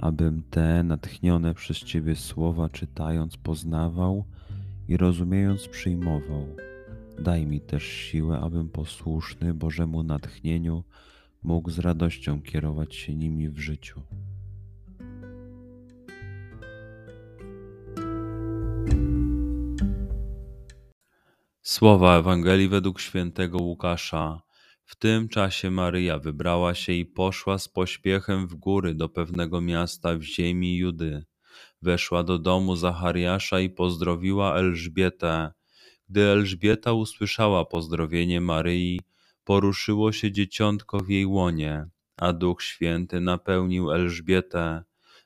abym te natchnione przez Ciebie słowa czytając poznawał i rozumiejąc przyjmował. Daj mi też siłę, abym posłuszny Bożemu natchnieniu mógł z radością kierować się nimi w życiu. Słowa Ewangelii według świętego Łukasza. W tym czasie Maryja wybrała się i poszła z pośpiechem w góry do pewnego miasta w ziemi Judy. Weszła do domu Zachariasza i pozdrowiła Elżbietę. Gdy Elżbieta usłyszała pozdrowienie Maryi, poruszyło się dzieciątko w jej łonie, a Duch Święty napełnił Elżbietę.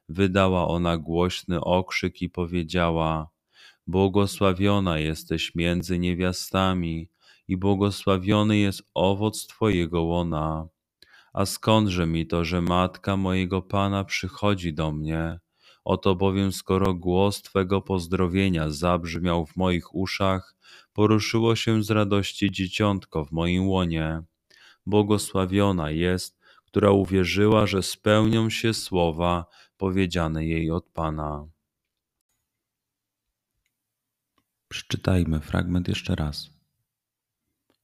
Wydała ona głośny okrzyk i powiedziała: Błogosławiona jesteś między niewiastami i błogosławiony jest owoc Twojego łona. A skądże mi to, że matka mojego Pana przychodzi do mnie? Oto bowiem, skoro głos Twego pozdrowienia zabrzmiał w moich uszach, poruszyło się z radości dzieciątko w moim łonie. Błogosławiona jest, która uwierzyła, że spełnią się słowa powiedziane jej od Pana. Przeczytajmy fragment jeszcze raz.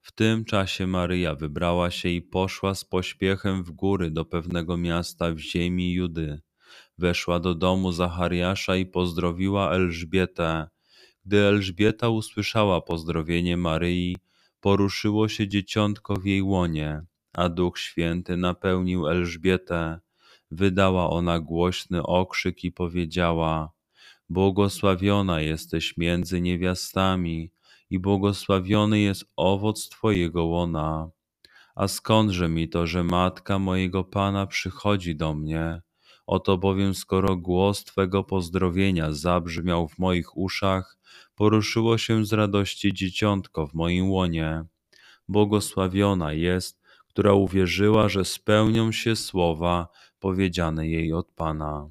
W tym czasie Maryja wybrała się i poszła z pośpiechem w góry do pewnego miasta w ziemi Judy. Weszła do domu Zachariasza i pozdrowiła Elżbietę. Gdy Elżbieta usłyszała pozdrowienie Maryi, poruszyło się dzieciątko w jej łonie, a Duch Święty napełnił Elżbietę. Wydała ona głośny okrzyk i powiedziała: Błogosławiona jesteś między niewiastami i błogosławiony jest owoc Twojego łona. A skądże mi to, że matka mojego Pana przychodzi do mnie? Oto bowiem, skoro głos Twego pozdrowienia zabrzmiał w moich uszach, poruszyło się z radości dzieciątko w moim łonie. Błogosławiona jest, która uwierzyła, że spełnią się słowa powiedziane jej od Pana.